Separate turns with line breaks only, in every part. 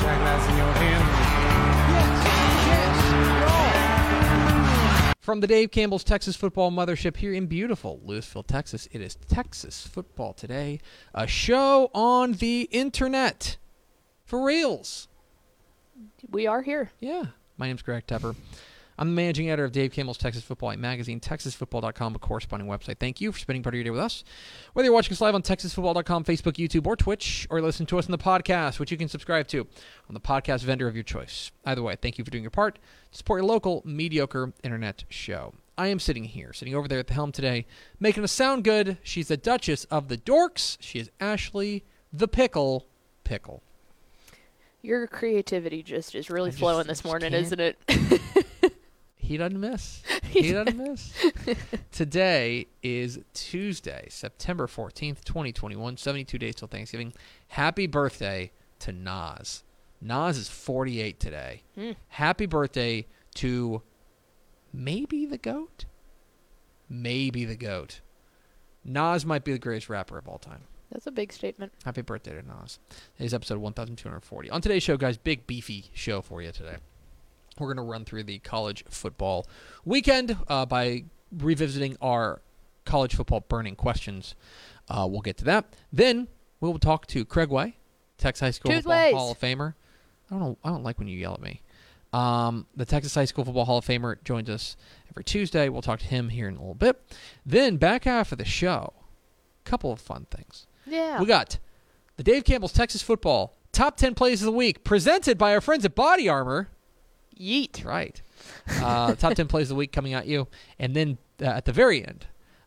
Shot glass in your hand. From the Dave Campbell's Texas Football Mothership here in beautiful Lewisville, Texas, it is Texas Football Today, a show on the internet for reals.
We are here.
Yeah. My name's Greg Tepper. I'm the managing editor of Dave Campbell's Texas Football magazine, TexasFootball.com, a corresponding website. Thank you for spending part of your day with us. Whether you're watching us live on TexasFootball.com, Facebook, YouTube, or Twitch, or listen to us on the podcast, which you can subscribe to on the podcast vendor of your choice. Either way, thank you for doing your part to support your local, mediocre internet show. I am sitting here, sitting over there at the helm today, making us sound good. She's the Duchess of the Dorks. She is Ashley the Pickle Pickle.
Your creativity just is really
just-
flowing this morning,
can't.
isn't it?
He doesn't miss. He doesn't miss. Today is Tuesday, September 14th, 2021, 72 days till Thanksgiving. Happy birthday to Nas. Nas is 48 today.
Hmm.
Happy birthday to maybe the GOAT? Maybe the GOAT. Nas might be the greatest rapper of all time.
That's a big statement.
Happy birthday to Nas. Today's episode 1240. On today's show, guys, big beefy show for you today. We're going to run through the college football weekend uh, by revisiting our college football burning questions. Uh, we'll get to that. Then we will talk to Craig Way, Texas High School Football Hall of Famer. I don't know. I don't like when you yell at me. Um, the Texas High School Football Hall of Famer joins us every Tuesday. We'll talk to him here in a little bit. Then back half of the show, a couple of fun things.
Yeah.
We got the Dave Campbell's Texas Football Top 10 Plays of the Week, presented by our friends at Body Armor.
Yeet.
Right. Uh, top 10 Plays of the Week coming at you. And then uh, at the very end,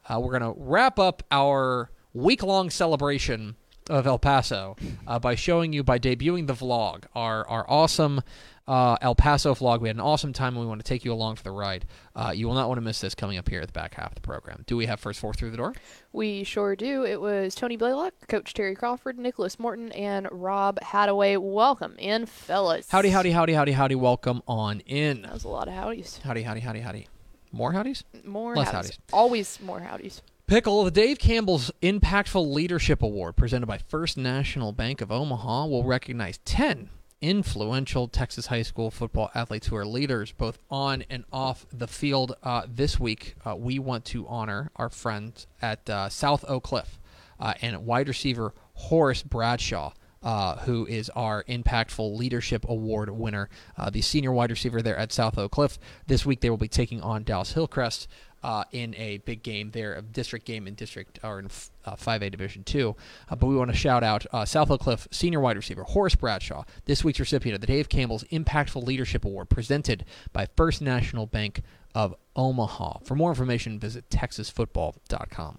uh, we're going to wrap up our week long celebration of El Paso uh, by showing you, by debuting the vlog, our, our awesome uh, El Paso vlog. We had an awesome time and we want to take you along for the ride. Uh, you will not want to miss this coming up here at the back half of the program. Do we have first four through the door?
We sure do. It was Tony Blaylock, Coach Terry Crawford, Nicholas Morton, and Rob Hadaway. Welcome in, fellas.
Howdy, howdy, howdy, howdy, howdy. Welcome on in.
That was a lot of howdies.
Howdy, howdy, howdy, howdy. More howdies?
More
Less
howdies.
howdies.
Always more howdies.
Pickle, the Dave Campbell's Impactful Leadership Award, presented by First National Bank of Omaha, will recognize 10 influential Texas high school football athletes who are leaders both on and off the field. Uh, this week, uh, we want to honor our friends at uh, South Oak Cliff uh, and wide receiver Horace Bradshaw. Uh, who is our Impactful Leadership Award winner, uh, the senior wide receiver there at South Oak Cliff. This week they will be taking on Dallas Hillcrest uh, in a big game there, a district game in district or in f- uh, 5A Division Two. Uh, but we want to shout out uh, South Oak Cliff senior wide receiver Horace Bradshaw, this week's recipient of the Dave Campbell's Impactful Leadership Award, presented by First National Bank of Omaha. For more information, visit texasfootball.com.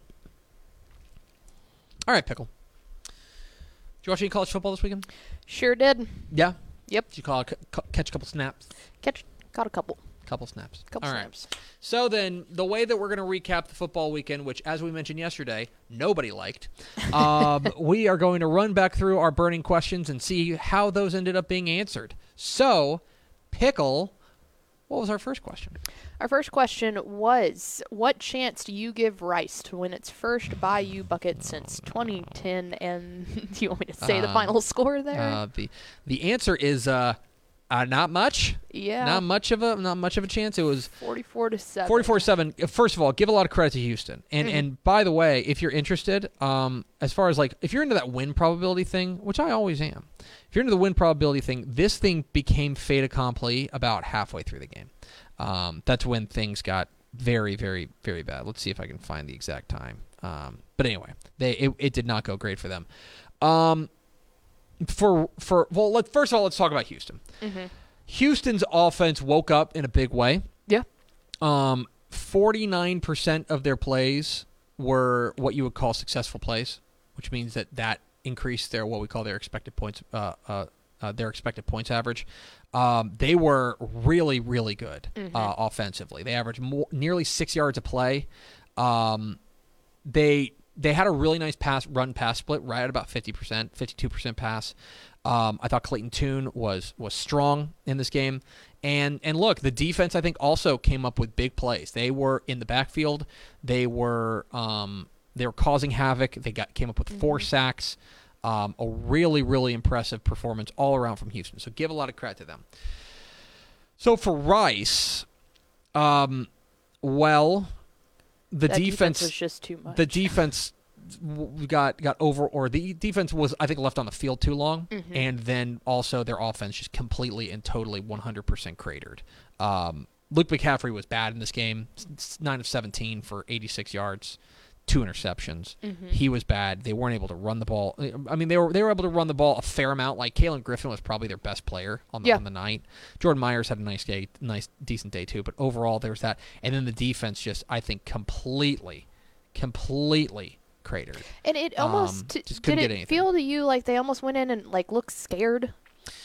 All right, pickle. Did you watch any college football this weekend?
Sure did.
Yeah.
Yep.
Did you call, c- catch a couple snaps?
Catch, caught a couple.
Couple snaps.
Couple
All right.
snaps.
So then, the way that we're going to recap the football weekend, which, as we mentioned yesterday, nobody liked, um, we are going to run back through our burning questions and see how those ended up being answered. So, Pickle, what was our first question?
Our first question was What chance do you give Rice to win its first Bayou bucket since 2010? And do you want me to say the
Um,
final score there?
Uh, the the answer is uh, Uh, not much.
Yeah.
Not much of a not much of a chance. It was
44 to 7.
44-7. First of all, give a lot of credit to Houston. And
Mhm.
and by the way, if you're interested, um, as far as like if you're into that win probability thing, which I always am, if you're into the win probability thing, this thing became fait accompli about halfway through the game. Um, that's when things got very, very, very bad. Let's see if I can find the exact time. Um, but anyway, they it, it did not go great for them. Um, for for well, let first of all let's talk about Houston.
Mhm.
Houston's offense woke up in a big way.
Yeah.
Um, forty-nine percent of their plays were what you would call successful plays, which means that that increased their what we call their expected points, uh, uh, uh, their expected points average. Um, they were really, really good uh, offensively. They averaged more, nearly six yards a play. Um, they they had a really nice pass run pass split right at about 50%, 52% pass. Um, I thought Clayton Tune was was strong in this game. And and look, the defense I think also came up with big plays. They were in the backfield. They were um, they were causing havoc. They got came up with 4 sacks. Um, a really really impressive performance all around from Houston. So give a lot of credit to them. So for Rice, um, well, the
That
defense
was just too much.
the defense got got over or the defense was I think left on the field too long
Mm-hmm.
and then also their offense just completely and totally 100% cratered. Um, Luke McCaffrey was bad in this game. 9 of 17 for 86 yards, two interceptions.
Mm-hmm.
He was bad. They weren't able to run the ball. I mean, they were they were able to run the ball a fair amount. Like Kalen Griffin was probably their best player on the,
Yeah.
on the night. Jordan Myers had a nice day, nice decent day too. But overall, there was that. And then the defense just I think completely, completely cratered.
And it
Um,
almost
just
did it
get anything.
feel to you like they almost went in and like looked scared?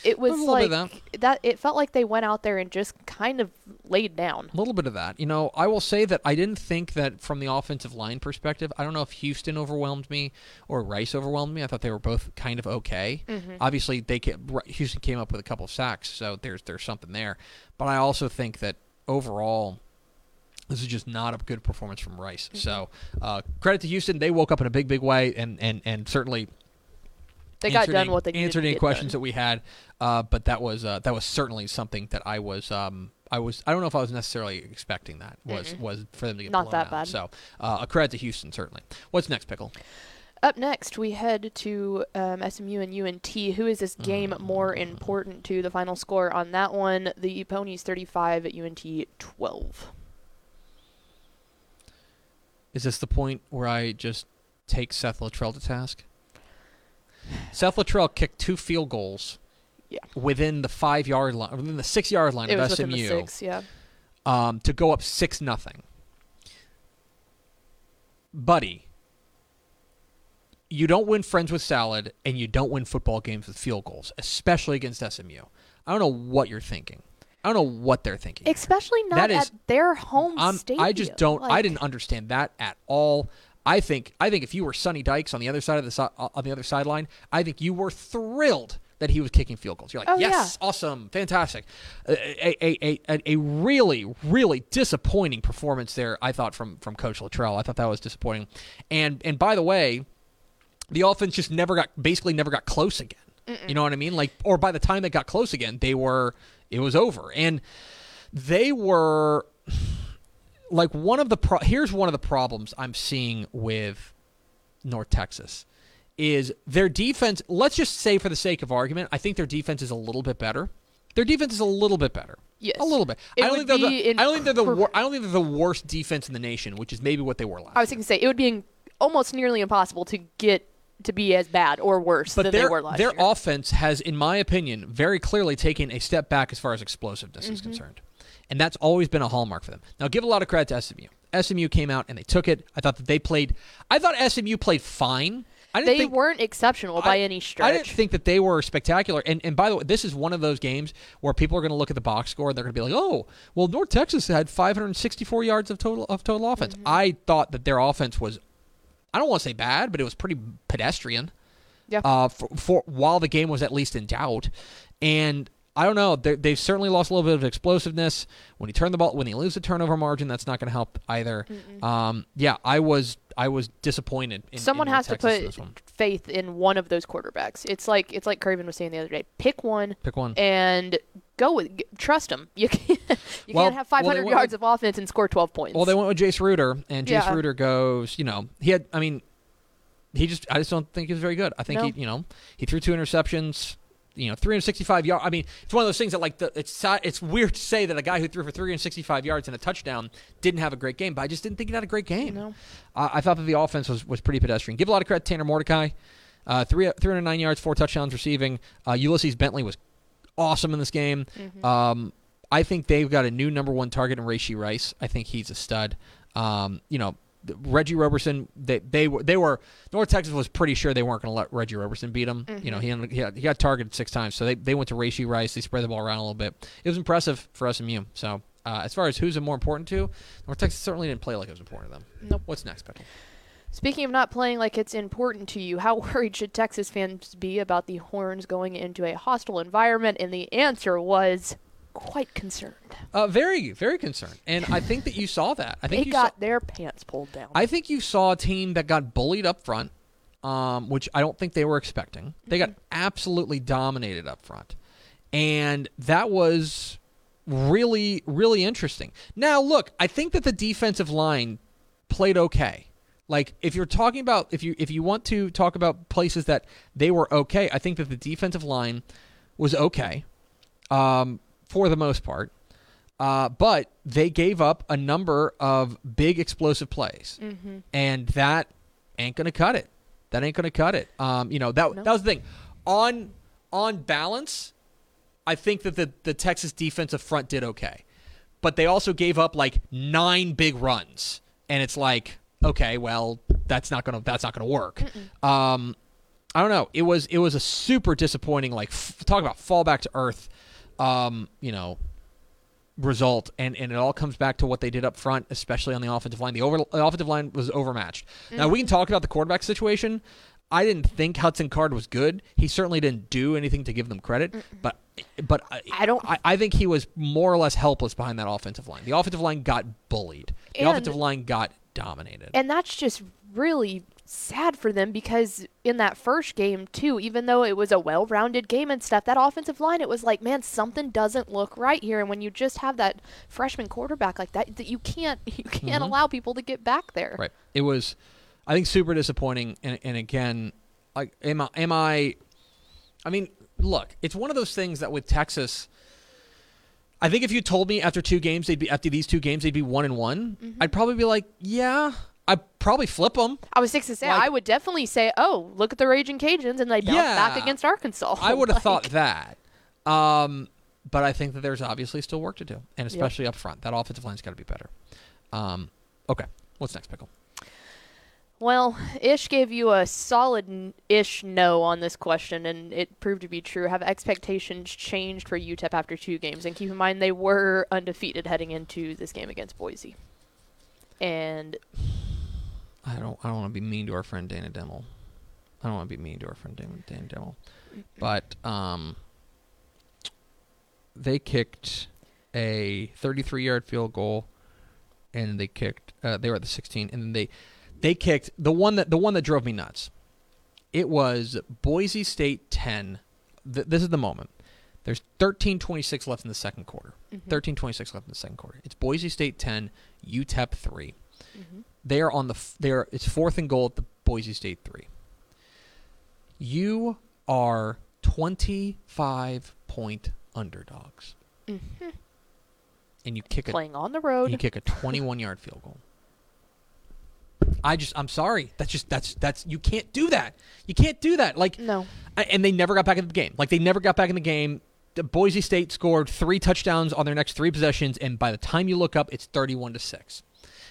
It was like
bit of
that. It felt like they went out there and just kind of laid down.
A little bit of that. You know, I will say that I didn't think that from the offensive line perspective. I don't know if Houston overwhelmed me or Rice overwhelmed me. I thought they were both kind of okay. Obviously, they Houston came up with a couple of sacks, so there's there's something there. But I also think that overall, this is just not a good performance from Rice. So uh, credit to Houston. They woke up in a big, big way, and and and certainly
They got done what they needed
answered any questions
done.
that we had. Uh, but that was uh, that was certainly something that I was um, I was I don't know if I was necessarily expecting that was was for them to get
Not
blown
that
out.
bad.
So uh, a credit to Houston certainly. What's next, pickle?
Up next, we head to um, SMU and UNT. Who is this game more important to? The final score on that one: the Ponies 35 at UNT 12.
Is this the point where I just take Seth Littrell to task? Seth Littrell kicked two field goals.
Yeah.
Within the five yard line, within the six yard line
It
of
was within the
SMU,
six, yeah.
um, to go up six nothing. Buddy, you don't win friends with salad, and you don't win football games with field goals, especially against SMU. I don't know what you're thinking. I don't know what they're thinking.
Especially not
That is-
at their home
I'm-
stadium.
I just don't. I didn't understand that at all. I think. I think if you were Sonny Dykes on the other side of the uh, on the other sideline, I think you were thrilled that he was kicking field goals. You're like,
Oh,
yes, awesome, fantastic. A, a, a, a, really, really disappointing performance there. I thought from from Coach Littrell. I thought that was disappointing. And and by the way, the offense just never got basically never got close again. You know what I mean? Like, or by the time they got close again, they were it was over, and they were like one of the pro- here's one of the problems I'm seeing with North Texas is their defense. Let's just say, for the sake of argument, I think their defense is a little bit better. Their defense is a little bit better.
Yes.
a little bit.
It
I don't think they're the. I don't think they're the. Wor- I don't think they're the worst defense in the nation, which is maybe what they were last.
I was going to say it would be in, almost nearly impossible to get to be as bad or worse
but
than
their
they were last
their
year.
Their offense has, in my opinion, very clearly taken a step back as far as explosiveness
Mm-hmm.
is concerned, and that's always been a hallmark for them. Now, give a lot of credit to SMU. SMU came out and they took it. I thought that they played. I thought SMU played fine. I didn't
they
think,
weren't exceptional by
I-
any stretch.
I didn't think that they were spectacular. And and by the way, this is one of those games where people are going to look at the box score and they're going to be like, "Oh, well, North Texas had 564 yards of total of total offense."
Mm-hmm.
I thought that their offense was, I don't want to say bad, but it was pretty pedestrian.
Yeah.
Uh, for, for while the game was at least in doubt, and I don't know, they they've certainly lost a little bit of explosiveness when you turn the ball when they lose the turnover margin. That's not going to help either. Um, yeah, I was I was disappointed. In, in
Someone
North
has to
Texas in this
put faith in one of those quarterbacks. It's like it's like Craven was saying the other day. Pick one
Pick one.
and go with trust him. You can't you
Well-
can't have 500
went
yards
with-
of offense and score 12 points.
Well, they went with Jace Ruder, and Jace
Yeah.
Ruder goes. You know, he had. I mean, he just. I just don't think he was very good. I think
No.
he. You know, he threw two interceptions. You know, 365 yards. I mean, it's one of those things that like the, it's it's weird to say that a guy who threw for 365 yards and a touchdown didn't have a great game, but I just didn't think he had a great game.
No.
I, I thought that the offense was, was pretty pedestrian. Give a lot of credit to Tanner Mordecai. Uh, three, 309 yards, four touchdowns receiving. Uh, Ulysses Bentley was awesome in this game.
Mm-hmm.
Um, I think they've got a new number one target in Rashee Rice. I think he's a stud. Um, you know, Reggie Roberson. They they were they were North Texas was pretty sure they weren't going to let Reggie Roberson beat him. You know, he ended, he, had, he got targeted six times, so they they went to Rashee Rice. They spread the ball around a little bit. It was impressive for SMU. So. Uh, as far as who's more important to, North Texas certainly didn't play like it was important to them.
Nope.
What's next, Pickle?
Speaking of not playing like it's important to you, how worried should Texas fans be about the Horns going into a hostile environment? And the answer was quite concerned.
Uh, very, very concerned, and I think that you saw that. I think
They
you
got
saw,
their pants pulled down.
I think you saw a team that got bullied up front, um, which I don't think they were expecting. They got absolutely dominated up front, and that was really, really interesting. Now, look, I think that the defensive line played okay. Like if you're talking about if you if you want to talk about places that they were okay, I think that the defensive line was okay um, for the most part. Uh, but they gave up a number of big explosive plays,
Mm-hmm.
and that ain't gonna cut it. That ain't gonna cut it. Um, you know that
No.
that was the thing. On on balance, I think that the the Texas defensive front did okay, but they also gave up like nine big runs, and it's like okay, well that's not gonna that's not gonna work. Um, I don't know. It was it was a super disappointing like f- talk about fall back to earth. Um, you know, result, and, and it all comes back to what they did up front, especially on the offensive line. The, over, the offensive line was overmatched. Now we can talk about the quarterback situation. I didn't think Hudson Card was good. He certainly didn't do anything to give them credit, but but I,
I don't-
I, I think he was more or less helpless behind that offensive line. The offensive line got bullied. The
And-
offensive line got dominated.
And that's just really sad for them because in that first game too, even though it was a well-rounded game and stuff, that offensive line it was like, man, something doesn't look right here. And when you just have that freshman quarterback like that, that you can't you can't allow people to get back there.
Right. It was, I think, super disappointing. And, and again, like, am I, am I? I mean, look, it's one of those things that with Texas, I think if you told me after two games they'd be after these two games they'd be one and one,
Mm-hmm.
I'd probably be like, yeah, I'd probably flip them.
I was six to say
Like-
I would definitely say, oh, look at the Raging Cajuns and they bounced back against Arkansas.
I would have
Like,
thought that. Um, but I think that there's obviously still work to do, and especially up front, that offensive line's got to be better. Um, okay, what's next, pickle?
Well, Ish gave you a solid ish no on this question, and it proved to be true. Have expectations changed for UTEP after two games? And keep in mind, they were undefeated heading into this game against Boise. And
I don't. I don't want to be mean to our friend Dana Dimel. I don't want to be mean to our friend Dana, Dana Dimel. But um, they kicked a 33-yard field goal, and they kicked. Uh, they were at the 16, and then they they kicked the one that the one that drove me nuts. It was Boise State 10. Th- this is the moment. There's 13:26 left in the second quarter. 13:26 left in the second quarter. It's Boise State 10, UTEP 3 they are on the they're it's fourth and goal at the Boise State three. You are twenty five point underdogs, mm-hmm. and you kick a
playing on the road.
you kick a twenty one yard field goal. I just I'm sorry. That's just that's that's you can't do that. You can't do that. Like
no.
a- and they never got back in the game. Like they never got back in the game. The Boise State scored three touchdowns on their next three possessions, and by the time you look up, it's thirty-one to six.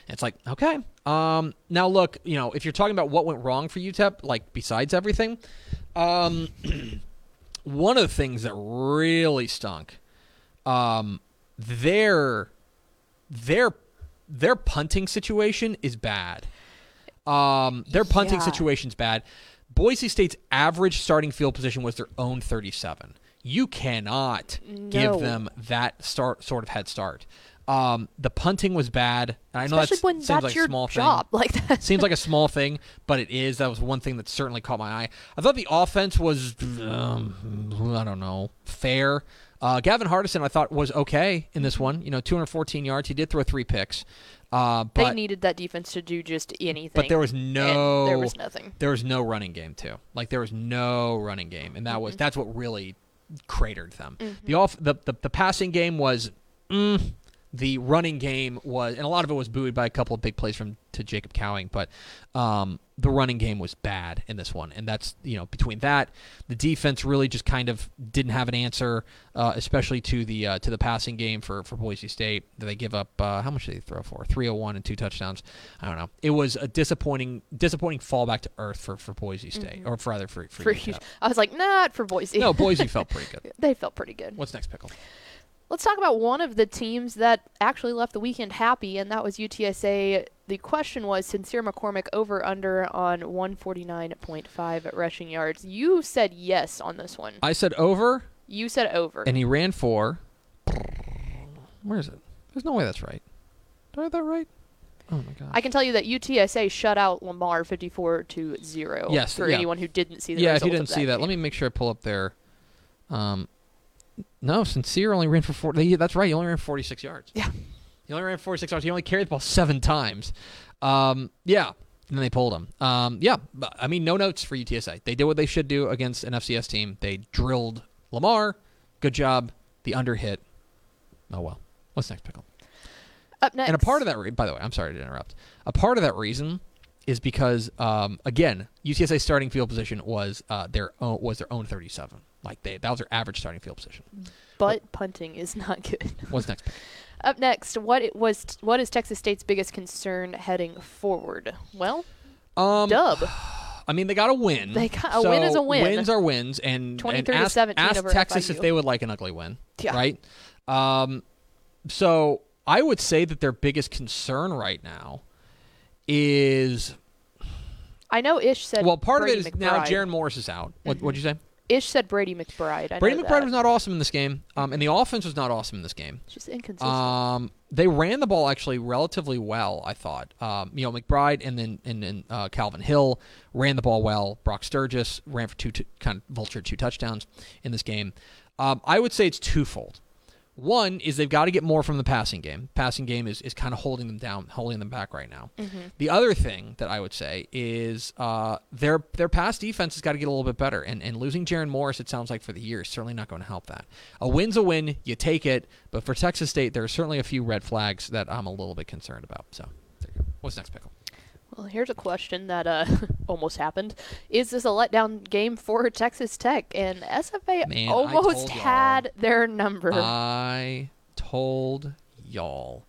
It's like, okay. Um, now look, you know, if you're talking about what went wrong for UTEP, like besides everything, um, one of the things that really stunk, um, their their their punting situation is bad. Um, their punting
Yeah.
situation's bad. Boise State's average starting field position was their own 37. You cannot give them that start sort of head start. Um, the punting was bad. And I know
Especially
that
when
seems
that's
like
your
a small
job.
thing.
Like that.
Seems like a small thing, but it is. That was one thing that certainly caught my eye. I thought the offense was, um, I don't know, fair. Uh, Gavin Hardison, I thought was okay in this one. You know, 214 yards. He did throw three picks, uh,
They needed that defense to do just anything.
but there was no
there was nothing.
there was no running game too. Like there was no running game, and that was
Mm-hmm.
that's what really cratered them. The off the, the the passing game was. Mm, the running game was, and a lot of it was buoyed by a couple of big plays from to Jacob Cowing, but um, the running game was bad in this one, and that's you know between that, the defense really just kind of didn't have an answer, uh, especially to the uh, to the passing game for for Boise State. They give up uh, how much did they throw for? Three hundred one and two touchdowns. I don't know. It was a disappointing disappointing fall back to earth for for Boise State, or for rather for for,
For I was like, not for Boise.
No, Boise felt pretty good.
they felt pretty good.
What's next, pickle?
Let's talk about one of the teams that actually left the weekend happy, and that was UTSA. The question was Sincere McCormick over under on 149.5 rushing yards. You said yes on this one.
I said over,
You said over.
and he ran for. Where is it? There's no way that's right. Did I have that right? Oh my god.
I can tell you that UTSA shut out Lamar 54 to 0
Yes,
for
yeah.
anyone who didn't see the
yeah, if you didn't
of
see that, let me make sure I pull up their. Um, no, Sincere only ran for four. they- That's right. He only ran 46 yards.
Yeah.
He only ran 46 yards. He only carried the ball seven times. Um, yeah. And then they pulled him. Um, yeah. I mean, no notes for UTSA. They did what they should do against an FCS team. They drilled Lamar. Good job. The under hit. Oh well. What's next, pickle?
Up next.
And a part of that, re- by the way, I'm sorry to interrupt. A part of that reason is because, um, again, UTSA's starting field position was uh, their own was their own 37. Like they, that was their average starting field position.
but punting is not good.
What's next?
Up next, what it was what is Texas State's biggest concern heading forward? Well,
Um,
dub.
I mean, they got a win.
They got- a win is a win.
Wins are wins, and
23
and ask,
17
ask Texas if they would like an ugly win.
Yeah.
Right. Um, so I would say that their biggest concern right now is
I know Ish said
well, part
Brady
of it is now
McBride.
Jaron Morris is out. What what'd you say?
Ish said Brady McBride. I
Brady McBride
that.
was not awesome in this game, um, and the offense was not awesome in this game.
It's just inconsistent.
Um, they ran the ball actually relatively well, I thought. Um, you know, McBride and then and then uh, Calvin Hill ran the ball well. Brock Sturges ran for two, t- kind of vultured two touchdowns in this game. Um, I would say it's twofold. One is they've got to get more from the passing game. Passing game is, is kind of holding them down, holding them back right now. The other thing that I would say is uh, their their pass defense has got to get a little bit better. And, and losing Jaron Morris, it sounds like for the year, is certainly not going to help that. A win's a win, you take it. But for Texas State, there are certainly a few red flags that I'm a little bit concerned about. So there you go. What's next, pickle?
Well, here's a question that uh, almost happened. Is this a letdown game for Texas Tech? And SFA
Man,
almost had their number.
I told y'all.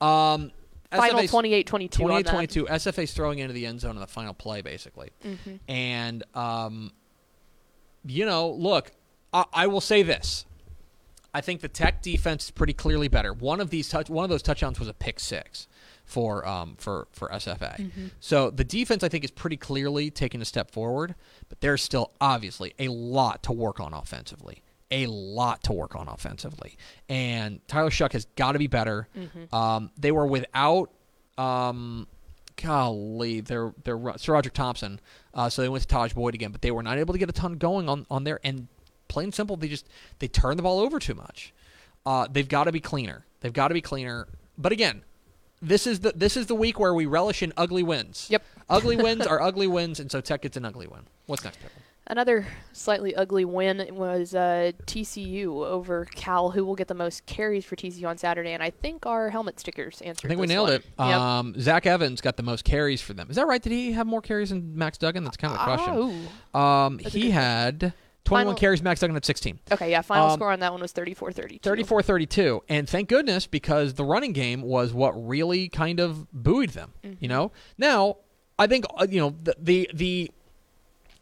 Um,
Final
SFA's
28-22 on that.
28-22. SFA's throwing into the end zone in the final play, basically.
Mm-hmm.
And, um, you know, look, I, I will say this. I think the Tech defense is pretty clearly better. One of these touch, one of those touchdowns was a pick six for um for for SFA.
Mm-hmm.
So the defense I think is pretty clearly taking a step forward, but there's still obviously a lot to work on offensively. A lot to work on offensively, and Tyler Shough has got to be better.
Mm-hmm.
Um, they were without um, golly, they're they're SaRodorick Thompson. Uh, so they went to Taj Boyd again, but they were not able to get a ton going on on there. And plain and simple, they just they turn the ball over too much. Uh, they've got to be cleaner. They've got to be cleaner. But again, this is the this is the week where we relish in ugly wins.
Yep.
ugly wins are ugly wins, and so Tech gets an ugly win. What's next, Pickle?
Another slightly ugly win was uh, TCU over Cal, who will get the most carries for TCU on Saturday. And I think our helmet stickers answered
I think we nailed
one.
it.
Yep.
Um, Zach Evans got the most carries for them. Is that right? Did he have more carries than Max Duggan? That's kind of the question.
Oh.
Um,
a
he had 21
Final-
carries. Max Duggan had 16.
Okay, yeah, final
Um,
score on that one was 34-32.
34 32. And thank goodness because the running game was what really kind of buoyed them, you know? Now, I think, uh, you know, the, the, the,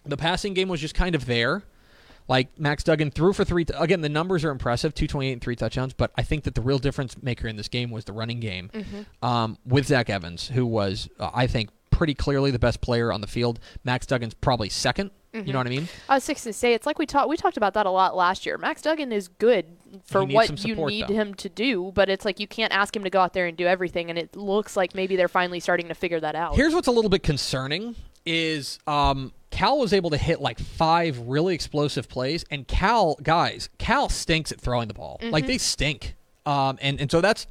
the passing game was just kind of there. Like Max Duggan threw for three. again, the numbers are impressive 228 and three touchdowns, but I think that the real difference maker in this game was the running game um, with Zach Evans, who was, uh, I think, pretty clearly the best player on the field. Max Duggan's probably 2nd You know what I mean?
I was six to say it's like we talked we talked about that a lot last year. Max Duggan is good for what
some
you need
though.
him to do, but it's like you can't ask him to go out there and do everything. And it looks like maybe they're finally starting to figure that out.
Here's what's a little bit concerning is um, Cal was able to hit like five really explosive plays, and Cal guys, Cal stinks at throwing the ball. Like they stink, um, and and so that's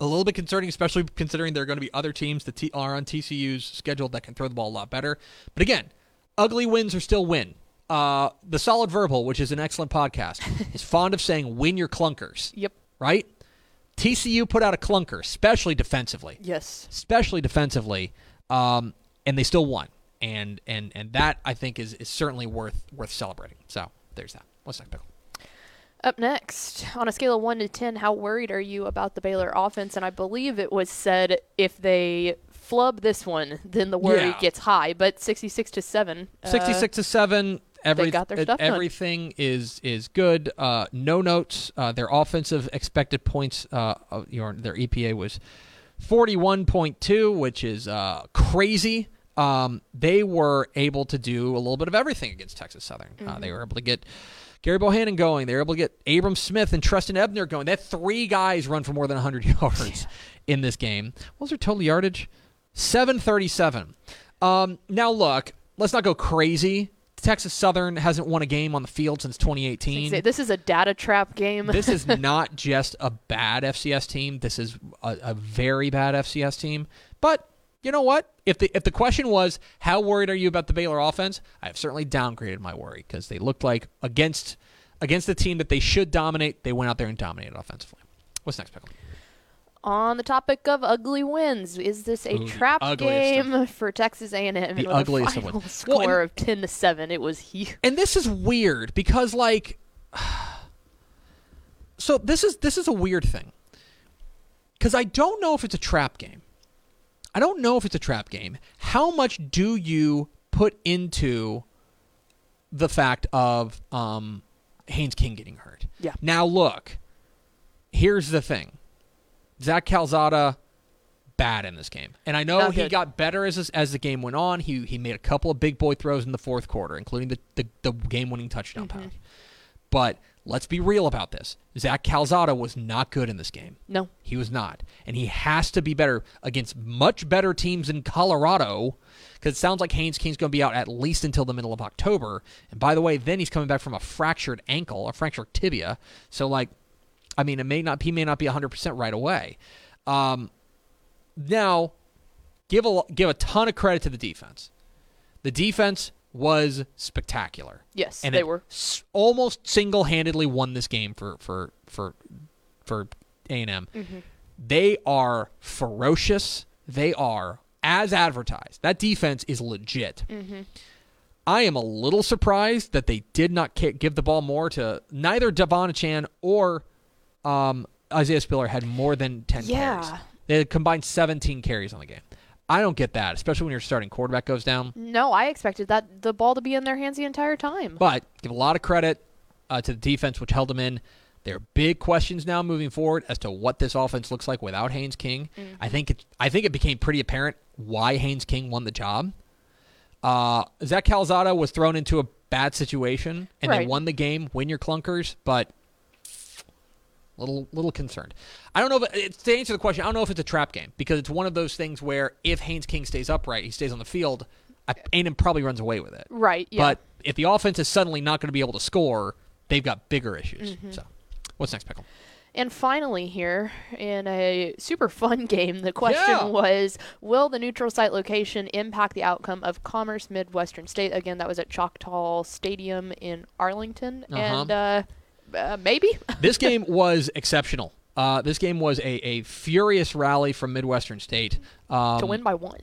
a little bit concerning, especially considering there are going to be other teams that T- are on TCU's schedule that can throw the ball a lot better. But again, ugly wins are still win. Uh, the Solid Verbal, which is an excellent podcast, is fond of saying "win your clunkers."
Yep.
Right? TCU put out a clunker, especially defensively
Yes.
especially defensively, um, and they still won. And and and that I think is, is certainly worth worth celebrating. So there's that. What's next pickle?
Up next, on a scale of 1 to 10, how worried are you about the Baylor offense? And I believe it was said if they flub this one, then the worry
Yeah.
gets high. But 66 to 7. uh,
Sixty six to seven. Every,
got their stuff done.
everything is is good. Uh, no notes. Uh, their offensive expected points. Uh, your their EPA was forty one point two, which is uh, crazy. Um, they were able to do a little bit of everything against Texas Southern. Uh,
Mm-hmm.
they were able to get Gerry Bohanon going. They were able to get Abram Smith and Trestan Ebner going. That three guys run for more than 100 yards in this game. What was their total yardage? 737. Um, now, look, let's not go crazy. Texas Southern hasn't won a game on the field since 2018
This is a data trap game.
this is not just a bad FCS team. This is a, a very bad FCS team. But you know what? If the if the question was how worried are you about the Baylor offense, I have certainly downgraded my worry because they looked like against against the team that they should dominate, they went out there and dominated offensively. What's next, pickle?
On the topic of ugly wins, is this a
Ooh,
trap game for Texas A&M?
The
with
ugliest
a final score
Well, and-
of 10 to 7. It was huge.
And this is weird because like so this is this is a weird thing. Cuz I don't know if it's a trap game. I don't know if it's a trap game. How much do you put into the fact of um Haynes King getting hurt?
Yeah.
Now look, here's the thing. Zach Calzada bad in this game. And I know he got better as this- as the game went on. He he made a couple of big boy throws in the fourth quarter, including the the, the game winning touchdown
Mm-hmm.
pass. But let's be real about this. Zach Calzada was not good in this game.
No.
He was not. And he has to be better against much better teams in Colorado because it sounds like Haynes King's going to be out at least until the middle of October. And by the way, then he's coming back from a fractured ankle, a fractured tibia. So, like, I mean, it may not, he may not be 100% right away. Um, now, give a, give a ton of credit to the defense. The defense was spectacular
Yes,
and
they were.
s- almost single-handedly won this game for for for for A&M.
Mm-hmm.
They are ferocious. They are as advertised. That defense is legit.
Mm-hmm.
I am a little surprised that they did not give the ball more to neither Devon Achane or um, Isaiah Spiller had more than 10 carries. They had combined 17 carries on the game. I don't get that, especially when your starting quarterback goes down.
No, I expected that the ball to be in their hands the entire time.
But give a lot of credit uh, to the defense, which held them in. There are big questions now moving forward as to what this offense looks like without Haynes King. I think it. I think it became pretty apparent why Haynes King won the job. Uh, Zach Calzada was thrown into a bad situation and they won the game. Win your clunkers, but little little concerned. I don't know if it's, to answer the question. I don't know if it's a trap game because it's one of those things where if Haynes King stays upright, he stays on the field. I, A&M probably runs away with it.
right, yeah.
But if the offense is suddenly not going to be able to score, they've got bigger issues.
Mm-hmm.
So, what's next, Pickle?
And finally, here in a super fun game, the question
Yeah.
was Will the neutral site location impact the outcome of Commerce Midwestern State? Again, that was at Choctaw Stadium in Arlington.
Uh-huh.
And uh, uh, maybe?
This game was exceptional. Uh, this game was a, a furious rally from Midwestern State um,
to win by one.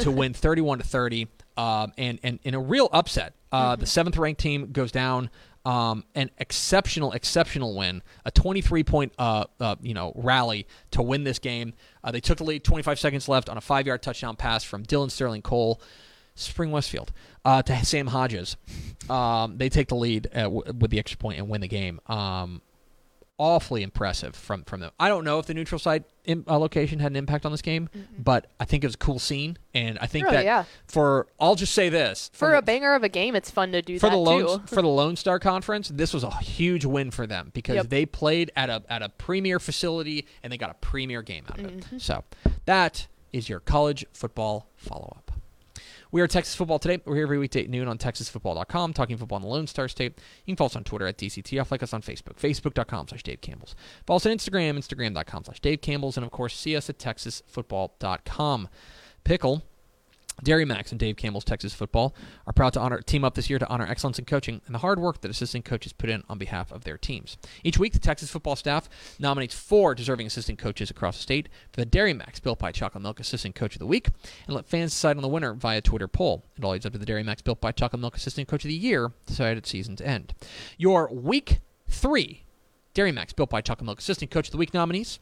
to win 31 to 30, um, and and in a real upset. Uh, The seventh ranked team goes down. Um, an exceptional, exceptional win, a 23 point, uh, uh, you know, rally to win this game. Uh, they took the lead, 25 seconds left on a five yard touchdown pass from Dylan Sterling Cole, Spring Westfield, uh, to Sam Hodges. Um, they take the lead w- with the extra point and win the game. Um, awfully impressive from from them. I don't know if the neutral site in, uh, location had an impact on this game, but I think it was a cool scene, and I think
Really,
that
yeah.
for I'll just say this
For a banger of a game, it's fun to do
for
that
the Lone for the Lone Star Conference, this was a huge win for them because
Yep.
they played at a at a premier facility and they got a premier game out of it.
Mm-hmm.
So that is your college football follow up. We are Texas Football Today. We're here every weekday at noon on TexasFootball.com, talking football on the Lone Star State. You can follow us on Twitter at DCTF, like us on Facebook, Facebook.com slash Dave Campbell's. Follow us on Instagram, Instagram.com slash Dave Campbell's, and of course, see us at TexasFootball.com. Pickle Dairy Max and Dave Campbell's Texas Football are proud to honor team up this year to honor excellence in coaching and the hard work that assistant coaches put in on behalf of their teams. Each week, the Texas football staff nominates four deserving assistant coaches across the state for the Dairy Max Built by Chocolate Milk Assistant Coach of the Week and let fans decide on the winner via Twitter poll. It all leads up to the Dairy Max Built by Chocolate Milk Assistant Coach of the Year decided at season's end. Your week three Dairy Max Built by Chocolate Milk Assistant Coach of the Week nominees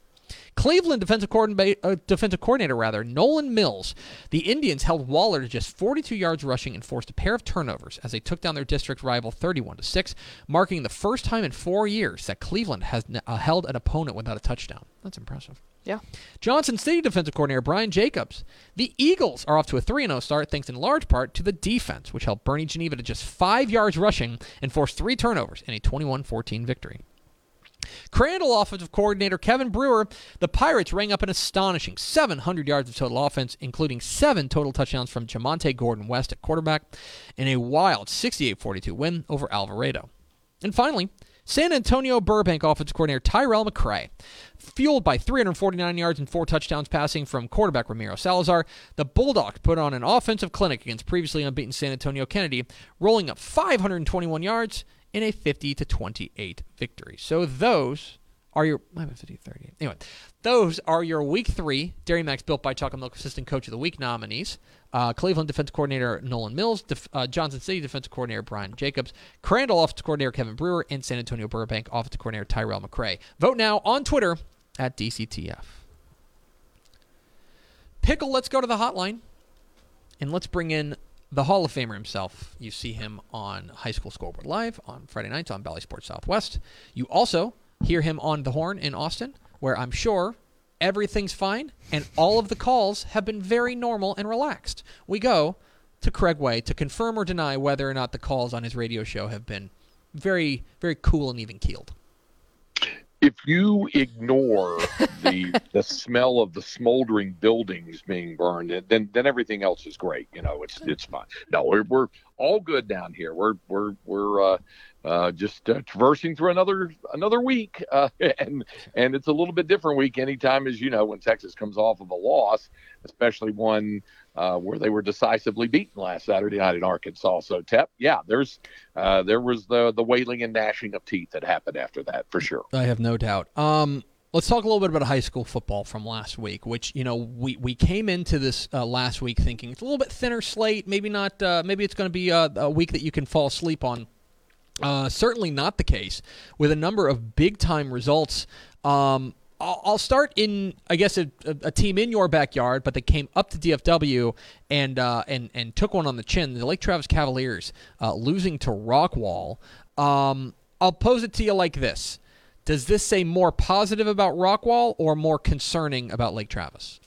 Cleveland defensive, coordinator, uh, defensive coordinator rather Nolan Mills. The Indians held Waller to just 42 yards rushing and forced a pair of turnovers as they took down their district rival 31 to 6, marking the first time in 4 years that Cleveland has uh, held an opponent without a touchdown. That's impressive.
Yeah.
Johnson City defensive coordinator Brian Jacobs. The Eagles are off to a 3 0 start thanks in large part to the defense, which held Boerne Geneva to just 5 yards rushing and forced 3 turnovers in a 21 14 victory. Crandall offensive coordinator Kevin Brewer, the Pirates rang up an astonishing 700 yards of total offense, including seven total touchdowns from Jamonte Gordon West at quarterback, in a wild 68 42 win over Alvarado. And finally, San Antonio Burbank offensive coordinator Tyrell McCray. Fueled by 349 yards and four touchdowns passing from quarterback Ramiro Salazar, the Bulldogs put on an offensive clinic against previously unbeaten San Antonio Kennedy, rolling up 521 yards in a 50 to 28 victory. So those are your 50 38. Anyway, those are your week three Dairy Max built by Chocolate Milk Assistant Coach of the Week nominees. Uh, Cleveland defense coordinator Nolan Mills, def, uh, Johnson City defensive coordinator Brian Jacobs, Crandall offensive coordinator Kevin Brewer, and San Antonio Burbank offensive coordinator Tyrell McCray. Vote now on Twitter at DCTF. Pickle, let's go to the hotline and let's bring in the Hall of Famer himself. You see him on High School Scoreboard Live on Friday nights on Bally Sports Southwest. You also hear him on The Horn in Austin, where I'm sure everything's fine and all of the calls have been very normal and relaxed. We go to Craig Way to confirm or deny whether or not the calls on his radio show have been very, very cool and even keeled
if you ignore the the smell of the smoldering buildings being burned, then then everything else is great. You know, it's it's fine. No, we're we're all good down here. We're we're we're uh, uh, just uh, traversing through another another week, uh, and and it's a little bit different week. Anytime, as you know, when Texas comes off of a loss, especially one uh, where they were decisively beaten last Saturday night in Arkansas. So, Tep, yeah, there's uh, there was the the wailing and gnashing of teeth that happened after that for sure.
I have no doubt. Um, let's talk a little bit about high school football from last week, which you know we we came into this uh, last week thinking it's a little bit thinner slate, maybe not, uh, maybe it's going to be a, a, week that you can fall asleep on. Uh, certainly not the case with a number of big time results. Um, I'll start in, I guess, a, a, team in your backyard, but they came up to DFW and uh, and and took one on the chin. The Lake Travis Cavaliers uh, losing to Rockwall. Um, I'll pose it to you like this: Does this say more positive about Rockwall or more concerning about Lake Travis?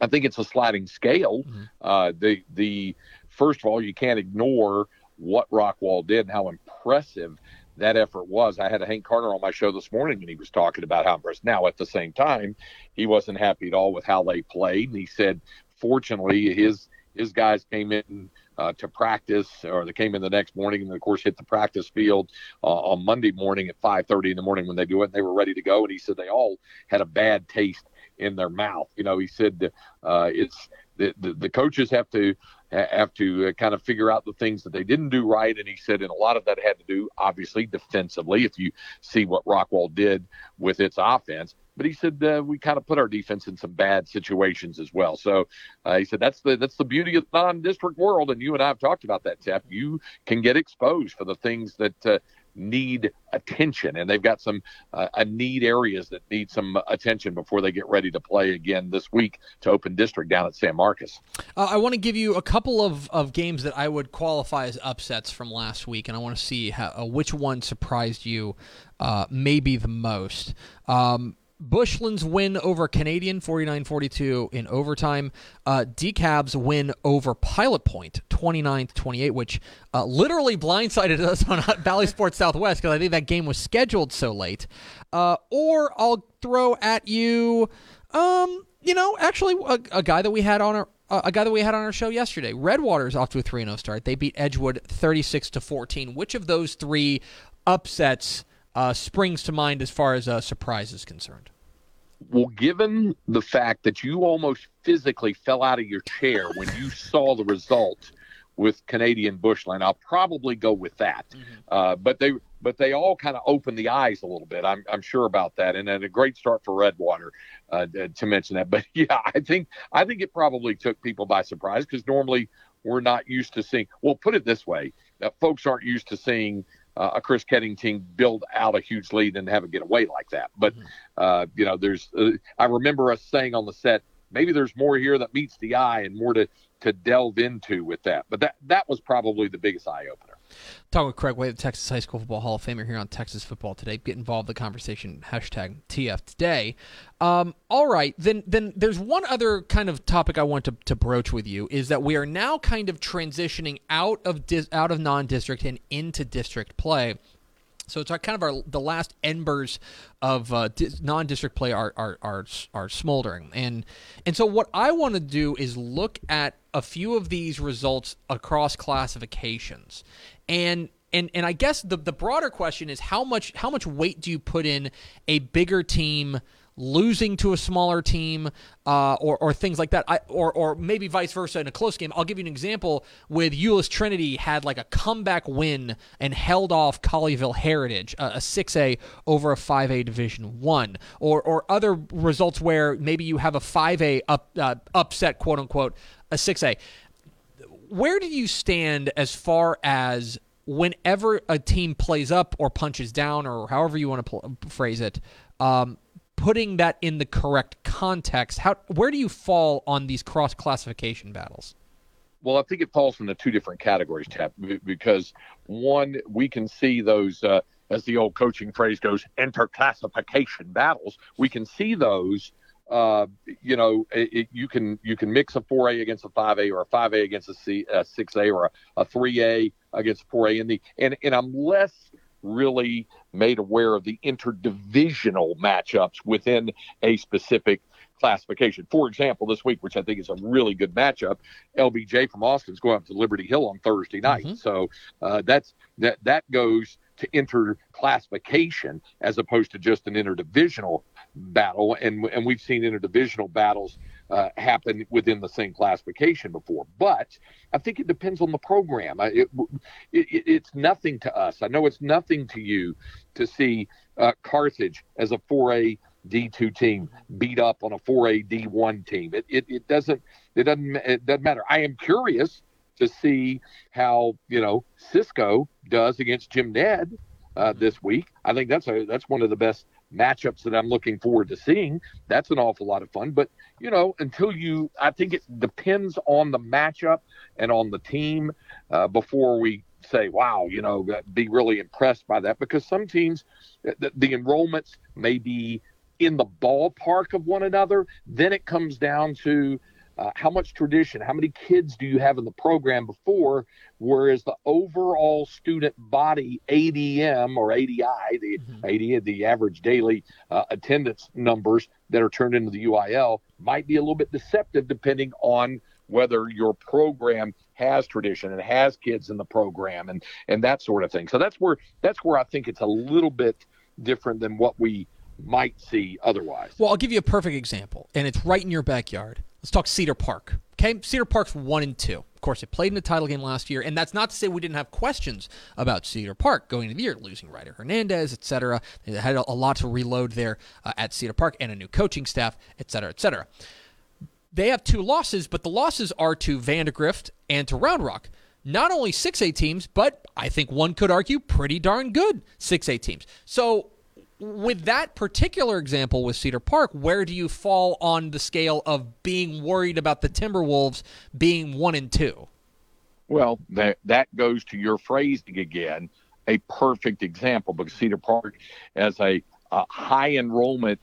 I think it's a sliding scale. Mm-hmm. Uh, the the first of all, you can't ignore what Rockwall did and how impressive that effort was. I had a Hank Carter on my show this morning, and he was talking about how impressed. Now, at the same time, he wasn't happy at all with how they played. And he said, fortunately, his his guys came in uh, to practice, or they came in the next morning, and of course hit the practice field uh, on Monday morning at 5:30 in the morning when they do it. And they were ready to go, and he said they all had a bad taste in their mouth. You know, he said uh, it's the, the, the coaches have to have to uh, kind of figure out the things that they didn't do right. And he said, and a lot of that had to do, obviously, defensively. If you see what Rockwall did with its offense, but he said uh, we kind of put our defense in some bad situations as well. So uh, he said that's the that's the beauty of the non-district world, and you and I have talked about that, Tep. You can get exposed for the things that uh, need attention, and they've got some uh, need areas that need some attention before they get ready to play again this week to open district down at San Marcos.
Uh, I want to give you a couple of, of games that I would qualify as upsets from last week, and I want to see how, uh, which one surprised you uh, maybe the most. Um, Bushland's win over Canadian 49-42 in overtime. Uh, DeKalb's win over Pilot Point 29-28, which uh, literally blindsided us on Bally Sports Southwest because I think that game was scheduled so late. Uh, or I'll throw at you, um, you know, actually a, a, guy that we had on our uh, a guy that we had on our show yesterday. Redwater is off to a 3 0 start. They beat Edgewood 36 to 14. Which of those three upsets uh, springs to mind as far as uh, surprise is concerned?
Well, given the fact that you almost physically fell out of your chair when you saw the result with Canadian Bushland, I'll probably go with that. Mm-hmm. Uh, but they but they all kind of opened the eyes a little bit. I'm, I'm sure about that, and, and a great start for Redwater uh, to mention that. But yeah, I think I think it probably took people by surprise because normally we're not used to seeing. Well, put it this way: that folks aren't used to seeing uh, a Chris Ketting team build out a huge lead and have it get away like that. But mm-hmm. uh, you know, there's uh, I remember us saying on the set, maybe there's more here that meets the eye and more to to delve into with that. But that that was probably the biggest eye opener.
Talking with Craig Way, the Texas High School Football Hall of Famer here on Texas Football Today. Get involved in the conversation. Hashtag TF Today. Um, all right, then then there's one other kind of topic I want to, to broach with you is that we are now kind of transitioning out of dis, out of non-district and into district play. So it's our, kind of our the last embers of uh, di- non-district play are, are are are smoldering, and and so what I want to do is look at a few of these results across classifications, and and and I guess the the broader question is how much how much weight do you put in a bigger team losing to a smaller team, uh, or, or things like that, I, or or maybe vice versa in a close game. I'll give you an example with Euless Trinity had like a comeback win and held off Colleyville Heritage, a six A over a five A Division One, or or other results where maybe you have a five A up uh, upset, quote unquote, a six A. Where do you stand as far as whenever a team plays up or punches down, or however you want to pl- phrase it? Um, putting that in the correct context, how where do you fall on these cross classification battles?
Well, I think it falls into two different categories, Tep, because one, we can see those, uh, as the old coaching phrase goes, interclassification battles. We can see those. Uh, you know, it, it, you can you can mix a 4A against a 5A or a 5A against a, C, a 6A or a, a 3A against a 4A, and the and and I'm less really made aware of the interdivisional matchups within a specific classification. For example, this week, which I think is a really good matchup, LBJ from Austin is going up to Liberty Hill on Thursday night. Mm-hmm. So uh, that's that that goes to interclassification as opposed to just an interdivisional battle. And and we've seen interdivisional battles uh, happen within the same classification before. But I think it depends on the program. It, it, it's nothing to us. I know it's nothing to you to see uh, Carthage as a 4A D2 team beat up on a 4A D1 team. It, it, it doesn't it doesn't it doesn't matter. I am curious to see how you know Cisco does against Jim Ned uh, this week. I think that's a that's one of the best matchups that I'm looking forward to seeing. That's an awful lot of fun. But, you know, until you, I think it depends on the matchup and on the team uh, before we say, wow, you know, be really impressed by that because some teams, the, the enrollments may be in the ballpark of one another. Then it comes down to, uh, how much tradition, how many kids do you have in the program before? Whereas the overall student body ADM or ADI, the mm-hmm. AD, the average daily uh, attendance numbers that are turned into the UIL might be a little bit deceptive depending on whether your program has tradition and has kids in the program and and that sort of thing. So that's where that's where I think it's a little bit different than what we might see otherwise.
Well, I'll give you a perfect example, and it's right in your backyard. Let's talk Cedar Park. Okay, Cedar Park's one and two. Of course, it played in the title game last year, and that's not to say we didn't have questions about Cedar Park going into the year, losing Ryder Hernandez, etc. They had a lot to reload there uh, at Cedar Park and a new coaching staff, etc., etc. They have two losses, but the losses are to Vandegrift and to Round Rock. Not only 6A teams, but I think one could argue pretty darn good 6A teams. So with that particular example with Cedar Park, where do you fall on the scale of being worried about the Timberwolves being one and two?
Well, that that goes to your phrasing again, a perfect example because Cedar Park, as a, a high enrollment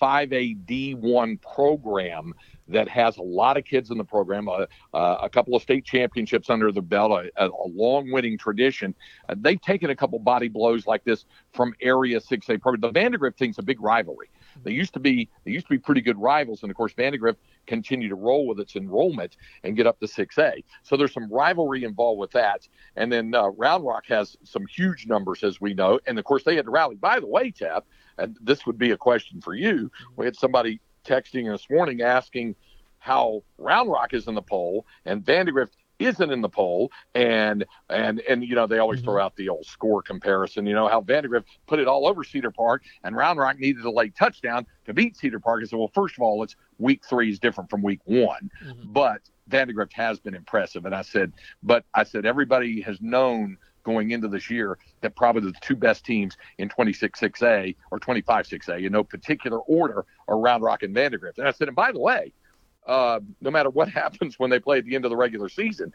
5A D1 program, that has a lot of kids in the program, uh, uh, a couple of state championships under the belt, a, a long winning tradition. Uh, they've taken a couple body blows like this from Area 6A program. The Vandegrift thing's a big rivalry. They used to be they used to be pretty good rivals, and of course Vandegrift continued to roll with its enrollment and get up to 6A. So there's some rivalry involved with that. And then uh, Round Rock has some huge numbers, as we know. And of course, they had to rally. By the way, Tab, and this would be a question for you. We had somebody texting this morning asking how Round Rock is in the poll and Vandegrift isn't in the poll and and and you know they always mm-hmm. throw out the old score comparison you know how Vandegrift put it all over Cedar Park and Round Rock needed a late touchdown to beat Cedar Park and said well first of all it's week 3 is different from week 1 mm-hmm. but Vandegrift has been impressive and I said but I said everybody has known going into this year that probably the two best teams in 26 6A or 25 6A in no particular order are Round Rock and Vandegrift and I said and by the way uh, no matter what happens when they play at the end of the regular season,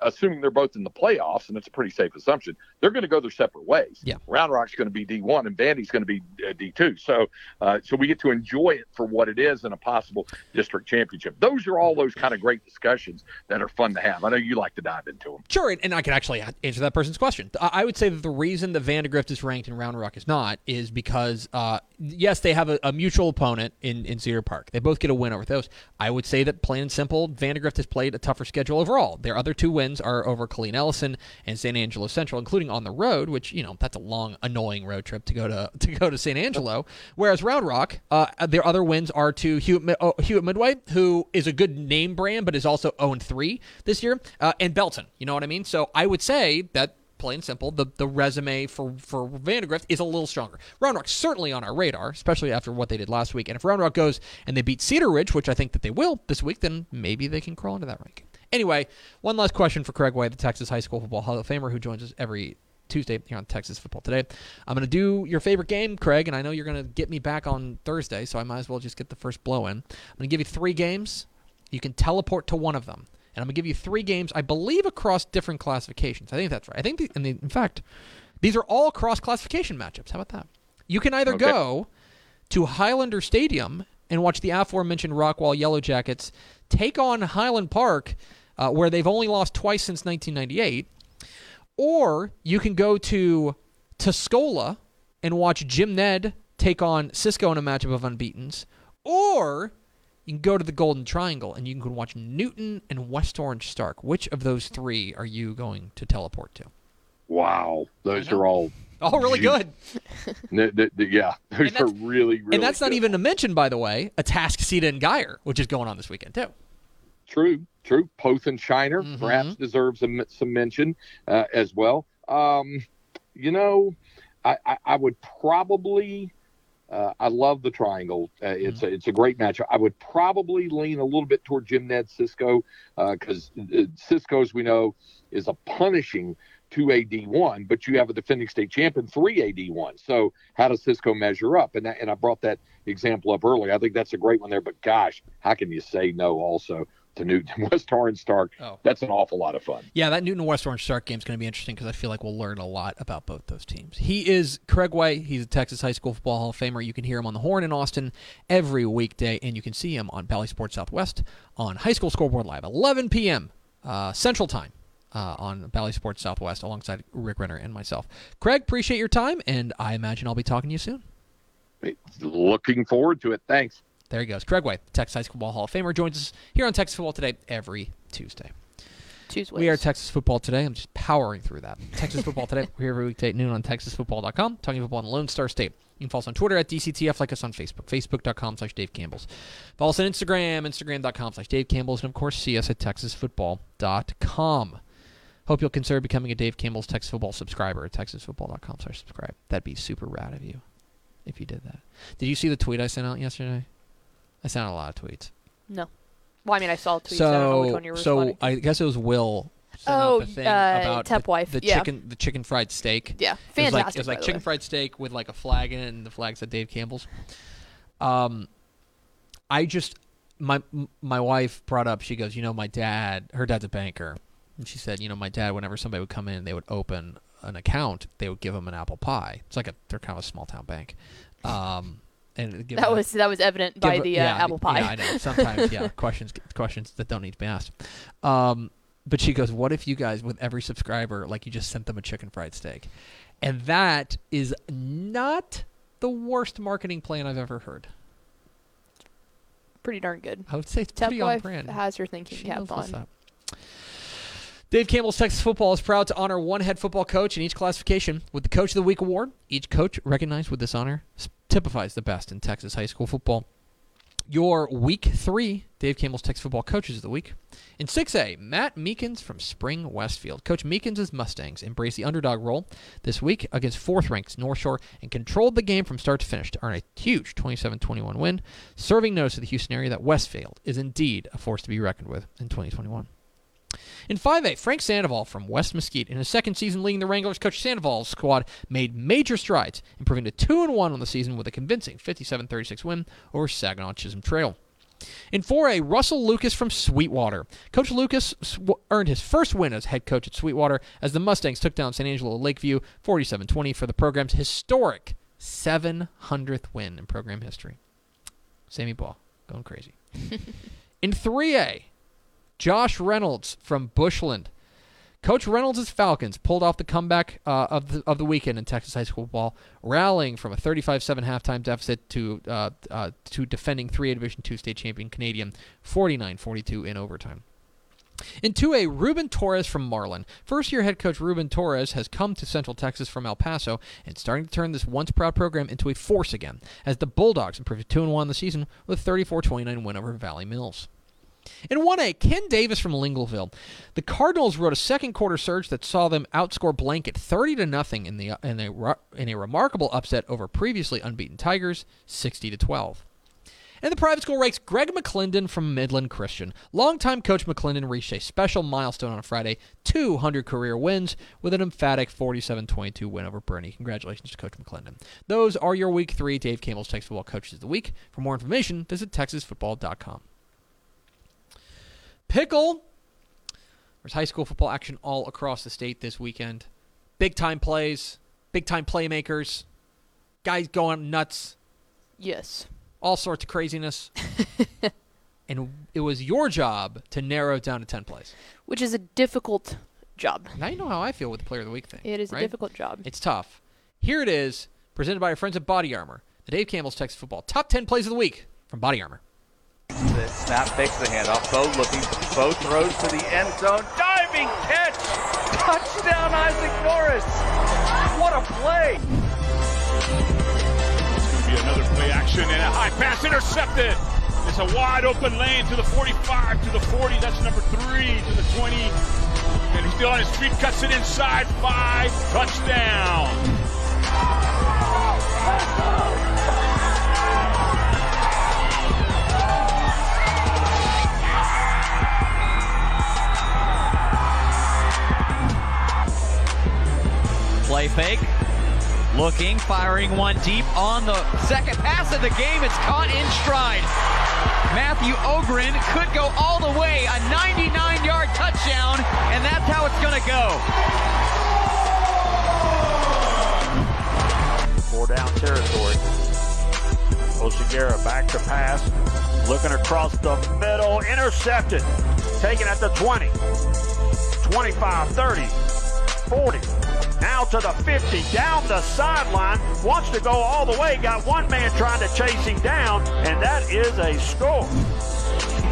assuming they're both in the playoffs, and it's a pretty safe assumption, they're going to go their separate ways.
Yeah.
Round Rock's going to be D1 and Vandy's going to be uh, D2. So, uh, so we get to enjoy it for what it is in a possible district championship. Those are all those kind of great discussions that are fun to have. I know you like to dive into them.
Sure, and I can actually answer that person's question. I would say that the reason the Vandegrift is ranked and Round Rock is not is because, uh, yes, they have a, a, mutual opponent in, in Cedar Park. They both get a win over those. I would say that plain and simple, Vandegrift has played a tougher schedule overall. Their other two two wins are over Killeen Ellison and San Angelo Central, including on the road, which you know that's a long, annoying road trip to go to to go to San Angelo. Whereas Round Rock, uh, their other wins are to Hewitt, oh, Hewitt Midway, who is a good name brand, but is also 0 3 this year, uh, and Belton. You know what I mean? So I would say that plain and simple, the, the resume for, for Vandegrift is a little stronger. Round Rock's certainly on our radar, especially after what they did last week. And if Round Rock goes and they beat Cedar Ridge, which I think that they will this week, then maybe they can crawl into that ranking. Anyway, one last question for Craig Way, the Texas High School Football Hall of Famer, who joins us every Tuesday here on Texas Football Today. I'm going to do your favorite game, Craig, and I know you're going to get me back on Thursday, so I might as well just get the first blow in. I'm going to give you three games. You can teleport to one of them. And I'm going to give you three games, I believe, across different classifications. I think that's right. I think, the, the, in fact, these are all cross classification matchups. How about that? You can either okay. go to Highlander Stadium and watch the aforementioned Rockwall Yellow Jackets take on Highland Park uh, where they've only lost twice since 1998. Or you can go to Tuscola and watch Jim Ned take on Cisco in a matchup of unbeatens. Or you can go to the Golden Triangle and you can watch Newton and West Orange Stark. Which of those three are you going to teleport to?
Wow, those are all
all really good.
the, the, the, yeah, those are really, really.
And that's
good.
not even to mention, by the way, Atascocita and Guyer, which is going on this weekend too.
True, true. Poth and Shiner mm-hmm. perhaps deserves a, some mention uh, as well. Um, you know, I, I, I would probably. Uh, I love the triangle. Uh, it's mm-hmm. a, it's a great matchup. I would probably lean a little bit toward Jim Ned Cisco because uh, uh, Cisco, as we know, is a punishing two AD one, but you have a defending state champion three AD one. So how does Cisco measure up? And that, and I brought that example up earlier. I think that's a great one there. But gosh, how can you say no? Also, to Newton West Orange Stark. Oh. That's an awful lot of fun.
Yeah, that Newton West Orange Stark game is going to be interesting because I feel like we'll learn a lot about both those teams. He is Craig Way. He's a Texas High School Football Hall of Famer. You can hear him on the Horn in Austin every weekday, and you can see him on Bally Sports Southwest on High School Scoreboard Live, 11 p.m. Uh, Central Time. Uh, on Bally Sports Southwest alongside Rick Renner and myself. Craig, appreciate your time, and I imagine I'll be talking to you soon.
Looking forward to it. Thanks.
There he goes. Craig Way, Texas High School Ball Hall of Famer, joins us here on Texas Football Today every Tuesday.
Tuesdays.
We are Texas Football Today. I'm just powering through that. Texas Football Today. We're here every weekday at noon on TexasFootball.com, talking football in the Lone Star State. You can follow us on Twitter at DCTF, like us on Facebook, Facebook.com slash Dave Campbell's. Follow us on Instagram, Instagram.com slash Dave Campbell's, and of course, see us at TexasFootball.com. Hope you'll consider becoming a Dave Campbell's Texas Football subscriber at TexasFootball.com slash subscribe. That'd be super rad of you if you did that. Did you see the tweet I sent out yesterday? I sent out a lot of tweets.
No. Well, I mean, I saw tweets. So, I don't know which one you were
so I guess it was Will.
Oh,
uh,
about
the,
wife.
The
yeah.
chicken, the chicken fried steak.
Yeah,
fantastic. It was
like,
it was like chicken fried steak with like a flag in it, and the flag said Dave Campbell's. Um, I just my my wife brought up. She goes, you know, my dad. Her dad's a banker, and she said, you know, my dad. Whenever somebody would come in, they would open an account. They would give them an apple pie. It's like a they're kind of a small town bank. Um, and
that was that was evident by the uh, yeah, apple pie.
Yeah, I know. Sometimes, yeah, questions questions that don't need to be asked. Um, but she goes, "What if you guys, with every subscriber, like you just sent them a chicken fried steak?" And that is not the worst marketing plan I've ever heard.
Pretty darn good.
I would say it's pretty on brand.
has her thinking
She
cap on.
Dave Campbell's Texas Football is proud to honor one head football coach in each classification with the Coach of the Week award. Each coach recognized with this honor typifies the best in Texas high school football. Your Week 3 Dave Campbell's Texas Football Coaches of the Week. In 6A, Matt Meekins from Spring Westfield. Coach Meekins' Mustangs embraced the underdog role this week against fourth ranked North Shore and controlled the game from start to finish to earn a huge 27 21 win, serving notice to the Houston area that Westfield is indeed a force to be reckoned with in 2021. In 5A, Frank Sandoval from West Mesquite, in his second season leading the Wranglers, Coach Sandoval's squad made major strides, improving to 2 and 1 on the season with a convincing 57 36 win over Saginaw Chisholm Trail. In 4A, Russell Lucas from Sweetwater. Coach Lucas sw- earned his first win as head coach at Sweetwater as the Mustangs took down San Angelo Lakeview 47 20 for the program's historic 700th win in program history. Sammy Ball going crazy. in 3A, Josh Reynolds from Bushland. Coach Reynolds' Falcons pulled off the comeback uh, of the of the weekend in Texas high school football, rallying from a 35-7 halftime deficit to uh, uh, to defending 3A Division II state champion Canadian 49-42 in overtime. In 2A, Ruben Torres from Marlin. First year head coach Ruben Torres has come to Central Texas from El Paso and starting to turn this once proud program into a force again, as the Bulldogs improved 2 1 the season with a 34 29 win over Valley Mills. In 1A, Ken Davis from Lingleville. The Cardinals wrote a second quarter surge that saw them outscore Blanket 30 to nothing in the in a in a remarkable upset over previously unbeaten Tigers 60 to 12. In the private school ranks, Greg McClendon from Midland Christian. Longtime coach McClendon reached a special milestone on Friday 200 career wins with an emphatic 47 22 win over Boerne. Congratulations to Coach McClendon. Those are your Week 3 Dave Campbell's Texas Football Coaches of the Week. For more information, visit texasfootball.com. Pickle. There's high school football action all across the state this weekend. Big time plays, big time playmakers, guys going nuts,
Yes.
all sorts of craziness. and it was your job to narrow it down to 10 plays.
Which is a difficult job.
Now you know how I feel with the player of the week thing.
It is
right?
a difficult job.
It's tough. Here it is, presented by our friends at Body Armor. The Dave Campbell's Texas Football Top 10 Plays of the Week from Body Armor.
The snap fakes the handoff. Bo looking. Bo throws to the end zone. Diving catch. Touchdown, Isaac Norris. What a play.
It's going to be another play action and a high pass intercepted. It's a wide open lane to the 45, to the 40. That's number three, to the 20. And he's still on his feet, cuts it inside. Five, touchdown.
Play fake. Looking, firing one deep on the second pass of the game. It's caught in stride. Matthew Ogren could go all the way, a 99 yard touchdown, and that's how it's going to go.
Four down territory. Oshigara back to pass. Looking across the middle. Intercepted. Taken at the 20. 25, 30, 40. Now to the 50. Down the sideline. Wants to go all the way. Got one man trying to chase him down. And that is a score.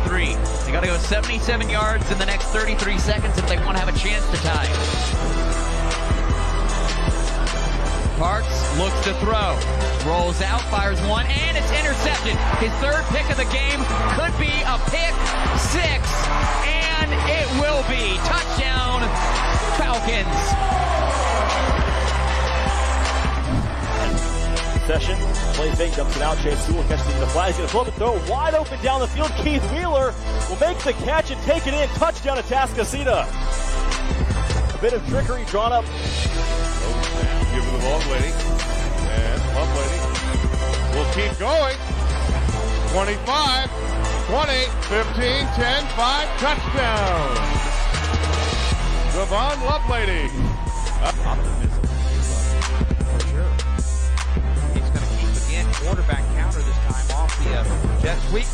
Three. They got to go 77 yards in the next 33 seconds if they want to have a chance to tie. Parks looks to throw. Rolls out, fires one, and it's intercepted. His third pick of the game could be a pick six, and it will be. Touchdown, Falcons.
Session, play fake, dumps it out. Chase Sewell catches it in the flat. He's going to flip it, throw wide open down the field. Keith Wheeler will make the catch and take it in. Touchdown to Atascocita. A bit of trickery drawn up.
Give her the ball, lady. And Lovelady will keep going. 25, 20, 15, 10, 5, touchdown. Devon Lovelady.
optimism.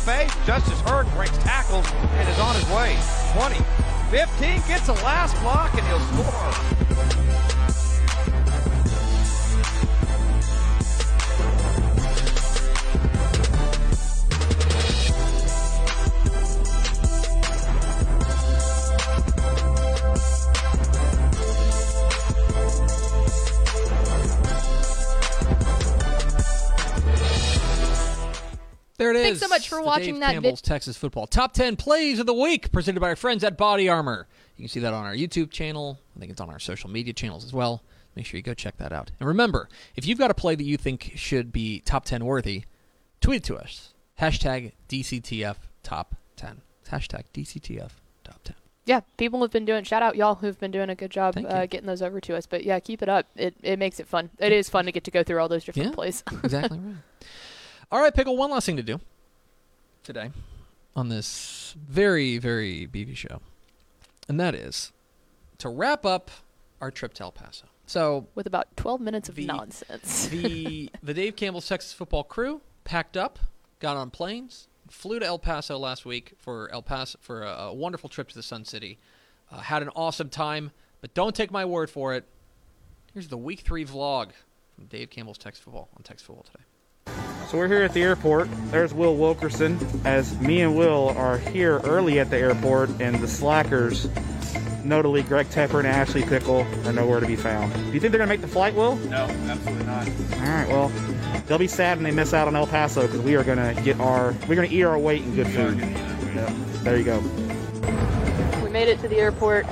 Fake. Justice Hurd breaks tackles and is on his way. 20, 15 gets a last block and he'll score.
Much for watching
Dave
that
Campbell's Texas Football Top 10 Plays of the Week presented by our friends at Body Armor. You can see that on our YouTube channel. I think it's on our social media channels as well. Make sure you go check that out. And remember, if you've got a play that you think should be top 10 worthy, tweet it to us. Hashtag DCTF Top 10. Hashtag DCTF Top 10.
Yeah, people have been doing. Shout out y'all who've been doing a good job uh, getting those over to us. But yeah, keep it up. It it makes it fun. It is fun to get to go through all those different
Yeah.
plays.
exactly right. All right, Pickle, one last thing to do today on this very, very beefy show. And that is to wrap up our trip to El Paso. So
With about 12 minutes of
The-
nonsense.
the the Dave Campbell's Texas football crew packed up, got on planes, flew to El Paso last week for El Paso for a, a wonderful trip to the Sun City. Uh, had an awesome time, but don't take my word for it. Here's the week three vlog from Dave Campbell's Texas football on Texas football today.
So we're here at the airport. There's Will Wilkerson. As me and Will are here early at the airport, and the slackers, notably Greg Tepper and Ashley Pickle, are nowhere to be found. Do you think they're gonna make the flight, Will?
No, absolutely not.
All right. Well, they'll be sad when they miss out on El Paso because we are gonna get our we're gonna eat our weight in good food. Yep. There you go.
we made it to the airport.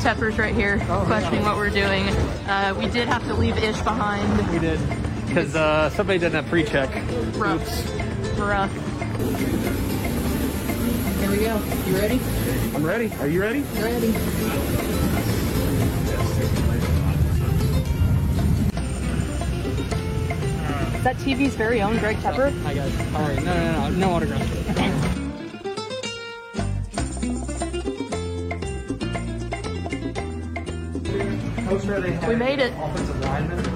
Tepper's right here, questioning what we're doing. Uh, we did have to leave Ish behind.
We did. Because uh, somebody didn't have pre-check.
Rough. Rough. Here we go. You ready?
I'm ready. Are you ready?
Ready. Is that TV's very own Greg Tepper?
Hi guys. All right. No, no, no, no autograph.
We made it.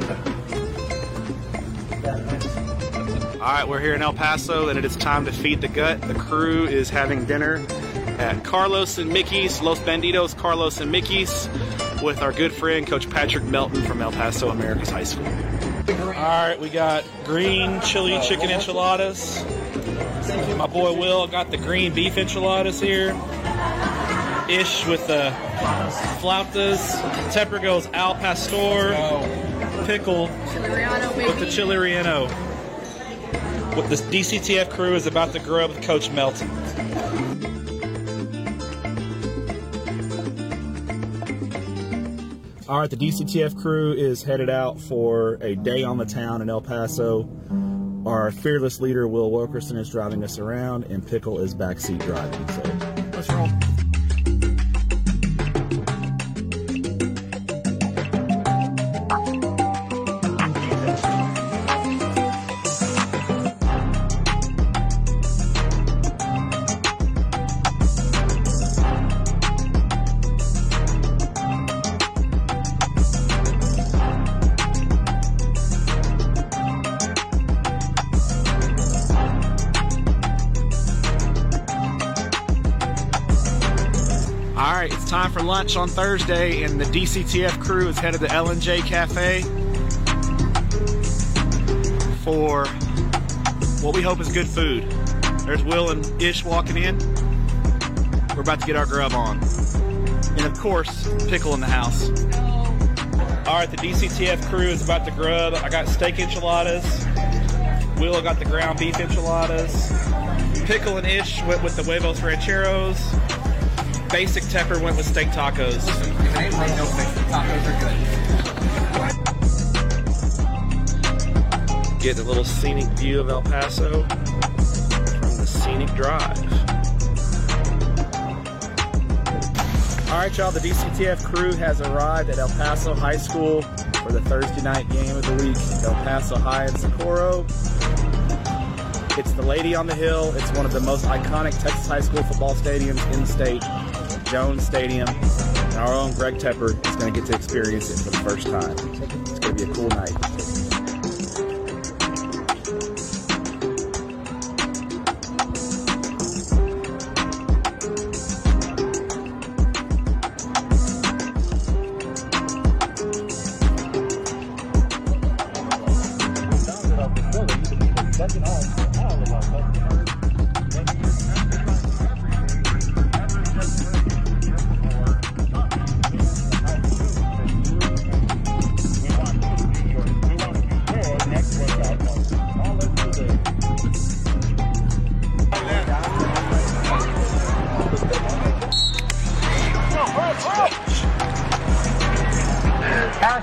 All right, we're here in El Paso, and it is time to feed the gut. The crew is having dinner at Carlos and Mickey's, Los Banditos, Carlos and Mickey's, with our good friend Coach Patrick Melton from El Paso Americas High School. All right, we got green chili chicken enchiladas. My boy Will got the green beef enchiladas here. Ish with the flautas. Tepper goes al pastor. Pickle with the chili relleno. What the DCTF crew is about to grow up with Coach Melton. All right, the DCTF crew is headed out for a day on the town in El Paso. Our fearless leader, Will Wilkerson, is driving us around, and Pickle is backseat driving. So let's roll. Time for lunch on Thursday, and the DCTF crew is headed to L&J Cafe for what we hope is good food. There's Will and Ish walking in. We're about to get our grub on. And of course, Pickle in the house. All right, the DCTF crew is about to grub. I got steak enchiladas. Will got the ground beef enchiladas. Pickle and Ish went with the huevos rancheros. Basic Tepper went with steak tacos. Get a little scenic view of El Paso from the scenic drive. All right, y'all. The DCTF crew has arrived at El Paso High School for the Thursday night game of the week. El Paso High and Socorro. It's the Lady on the Hill. It's one of the most iconic Texas high school football stadiums in the state. Jones Stadium. And our own Greg Tepper is going to get to experience it for the first time. It's going to be a cool night.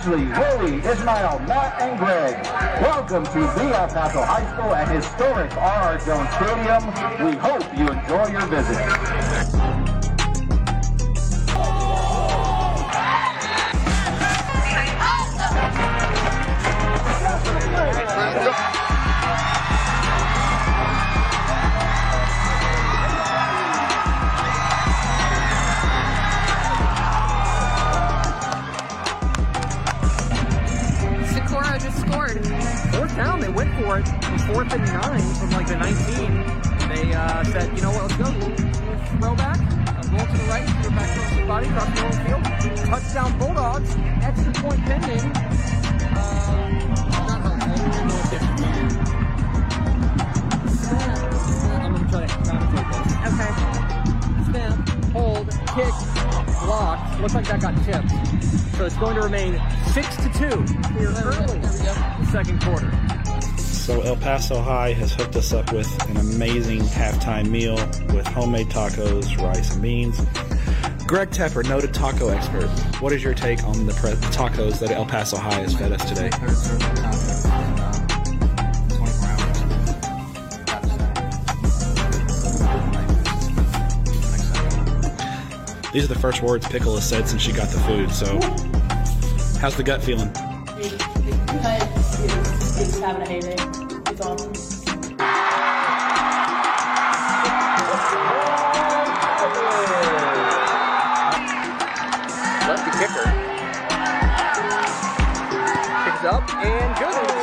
Ashley, Willie, Ismail, Matt, and Greg. Welcome to the El High School and historic R.R. Jones Stadium. We hope you enjoy your visit.
Going to remain 6 to 2 here early. The second quarter.
So El Paso High has hooked us up with an amazing halftime meal with homemade tacos, rice, and beans. Greg Tepper, noted taco expert, what is your take on the tacos that El Paso High has fed us today? These are the first words Pickle has said since she got the food. So, how's the gut feeling?
It's, it's having a heyday. It's awesome.
Kicker. Picks up and goes.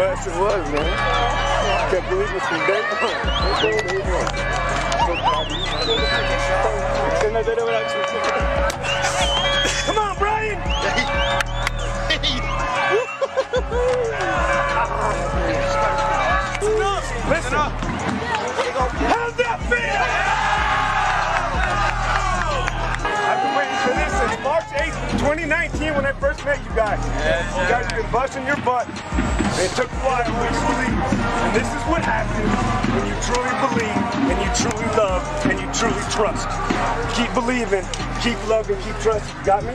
Yes, it was, man. Can't believe it's from day one. Day one. So proud of you. Send that video out to Come on, Brian! Listen up. How's that feel? I've been waiting for this since March 8th, 2019 when I first met you guys. You guys have been busting your butt. And it took a while but to believe. And this is what happens when you truly believe and you truly love and you truly trust. Keep believing, keep loving, keep trusting. You got me?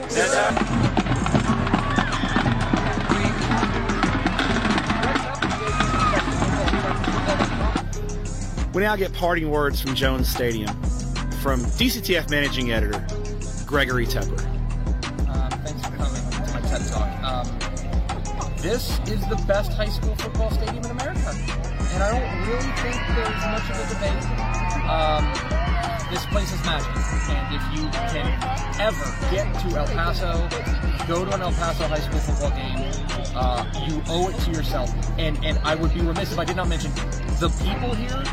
We now get parting words from Jones Stadium from DCTF managing editor Gregory Tepper.
This is the best high school football stadium in America, and I don't really think there's much of a debate. Um, this place is magic, and if you can ever get to El Paso, go to an El Paso high school football game, uh, you owe it to yourself. And and I would be remiss if I did not mention the people here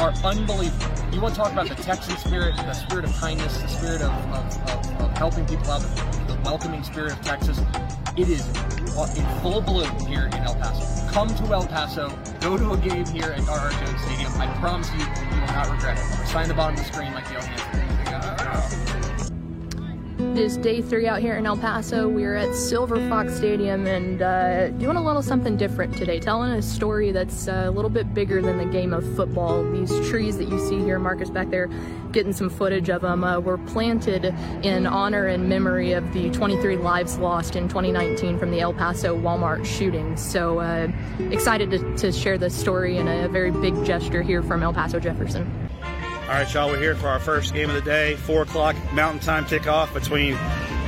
are unbelievable. You want to talk about the Texan spirit, the spirit of kindness, the spirit of, of, of, of helping people out, the welcoming spirit of Texas. It is in full bloom here in El Paso. Come to El Paso, go to a game here at R.R. Jones Stadium. I promise you, you will not regret it. Sign the bottom of the screen like Dale Hansen.
It is day three out here in El Paso. We're at Silver Fox Stadium and uh, doing a little something different today, telling a story that's uh, a little bit bigger than the game of football. These trees that you see here, Marcus back there, getting some footage of them, uh, were planted in honor and memory of the 23 lives lost in 2019 from the El Paso Walmart shooting. So uh, excited to, to share this story and a very big gesture here from El Paso Jefferson.
All right, y'all, we're here for our first game of the day, 4 o'clock Mountain Time kickoff between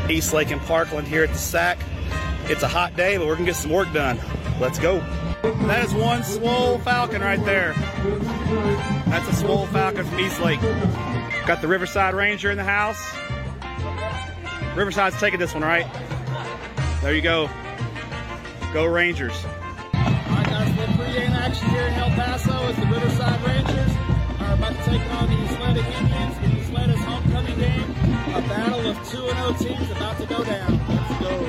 East Lake and Parkland here at the SAC. It's a hot day, but we're going to get some work done. Let's go. That is one swole falcon right there. That's a swole falcon from East Lake. Got the Riverside Ranger in the house. Riverside's taking this one, right? There you go. Go Rangers.
All right, guys, we're pregame action here in El Paso as the Riverside Rangers are about to take on the Ysleta Indians in Ysleta's homecoming game. A battle of 2 0 teams about to go down. Let's go.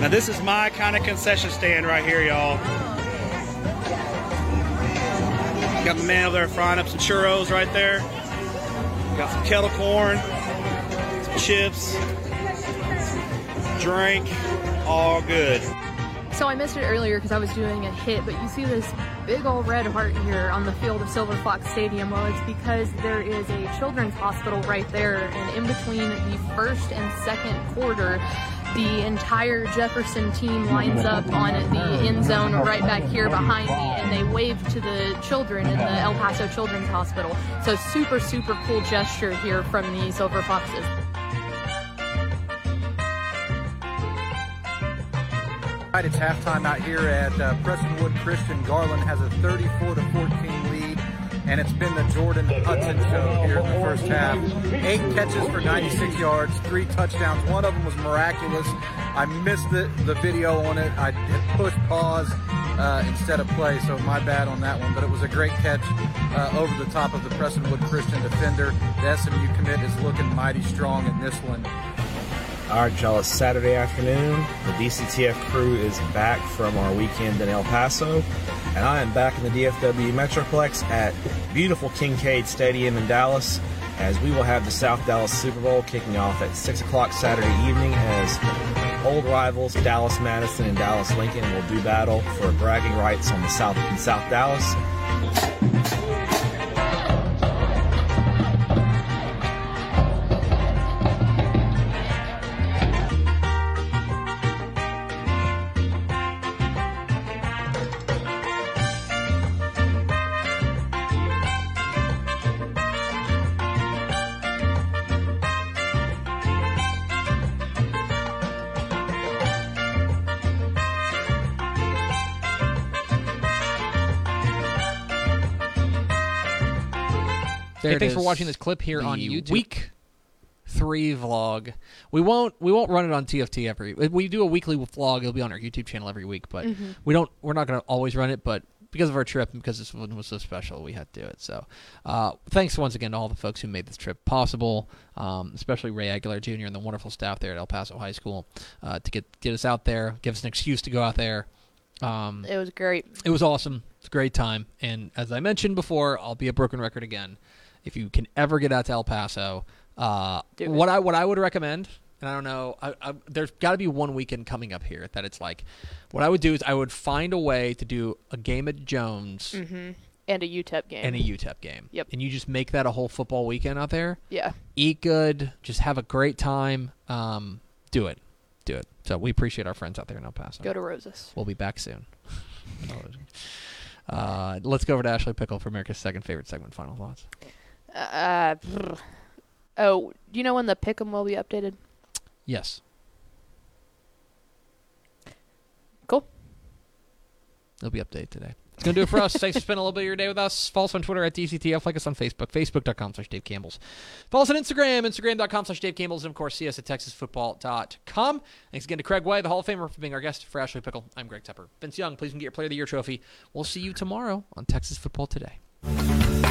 Now this is my kind of concession stand right here, y'all. Got the man over there frying up some churros right there. Got some kettle corn, some chips, drink, all good.
So I missed it earlier because I was doing a hit, but you see this big old red heart here on the field of Silver Fox Stadium. Well, it's because there is a children's hospital right there, and in between the first and second quarter, the entire Jefferson team lines up on the end zone right back here behind me, and they wave to the children in the El Paso Children's Hospital. So super, super cool gesture here from the Silver Foxes.
It's halftime out here at uh, Prestonwood Christian. Garland has a 34 to 14 lead, and it's been the Jordan Hudson show here in the first half. Eight catches for 96 yards, three touchdowns. One of them was miraculous. I missed the, the video on it. I pushed pause uh, instead of play, so my bad on that one. But it was a great catch uh, over the top of the Prestonwood Christian defender. The SMU commit is looking mighty strong in this one.
Right, y'all, Saturday afternoon. The DCTF crew is back from our weekend in El Paso, and I am back in the DFW Metroplex at beautiful Kincaide Stadium in Dallas as we will have the South Dallas Super Bowl kicking off at 6 o'clock Saturday evening as old rivals Dallas Madison and Dallas Lincoln will do battle for bragging rights on the South in South Dallas.
Hey, There it thanks for watching this clip here on YouTube. Week three vlog. We won't we won't run it on TFT every. We do a weekly vlog. It'll be on our YouTube channel every week, but
Mhm.
we don't. We're not going to always run it, but. Because of our trip and because this one was so special, we had to do it. So, uh, thanks once again to all the folks who made this trip possible, um, especially Ray Aguilar Jr. and the wonderful staff there at El Paso High School uh, to get get us out there, give us an excuse to go out there. Um,
It was great.
it was awesome. It's a great time. And as I mentioned before, I'll be a broken record again. If you can ever get out to El Paso, uh, what I what I would recommend, and I don't know, I, I, there's got to be one weekend coming up here that it's like, what I would do is I would find a way to do a game at Jones
hmm And a UTEP game.
and a UTEP game.
Yep.
And you just make that a whole football weekend out there.
Yeah.
Eat good, just have a great time. Um, do it, do it. So we appreciate our friends out there in El Paso.
Go to Roses.
We'll be back soon. uh, let's go over to Ashley Pickle for America's second favorite segment. Final thoughts.
Uh, brr. oh, do you know when the pick'em will be updated?
Yes.
Cool.
It'll be updated today. It's going to do it for us. Thanks for spending a little bit of your day with us. Follow us on Twitter at DCTF. Like us on Facebook, facebook.com slash Dave Campbell's. Follow us on Instagram, instagram.com slash Dave Campbell's. And, of course, see us at texasfootball.com. Thanks again to Craig Way, the Hall of Famer, for being our guest. For Ashley Pickle, I'm Greg Tepper. Vince Young, please get your Player of the Year trophy. We'll see you tomorrow on Texas Football Today.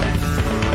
Bye.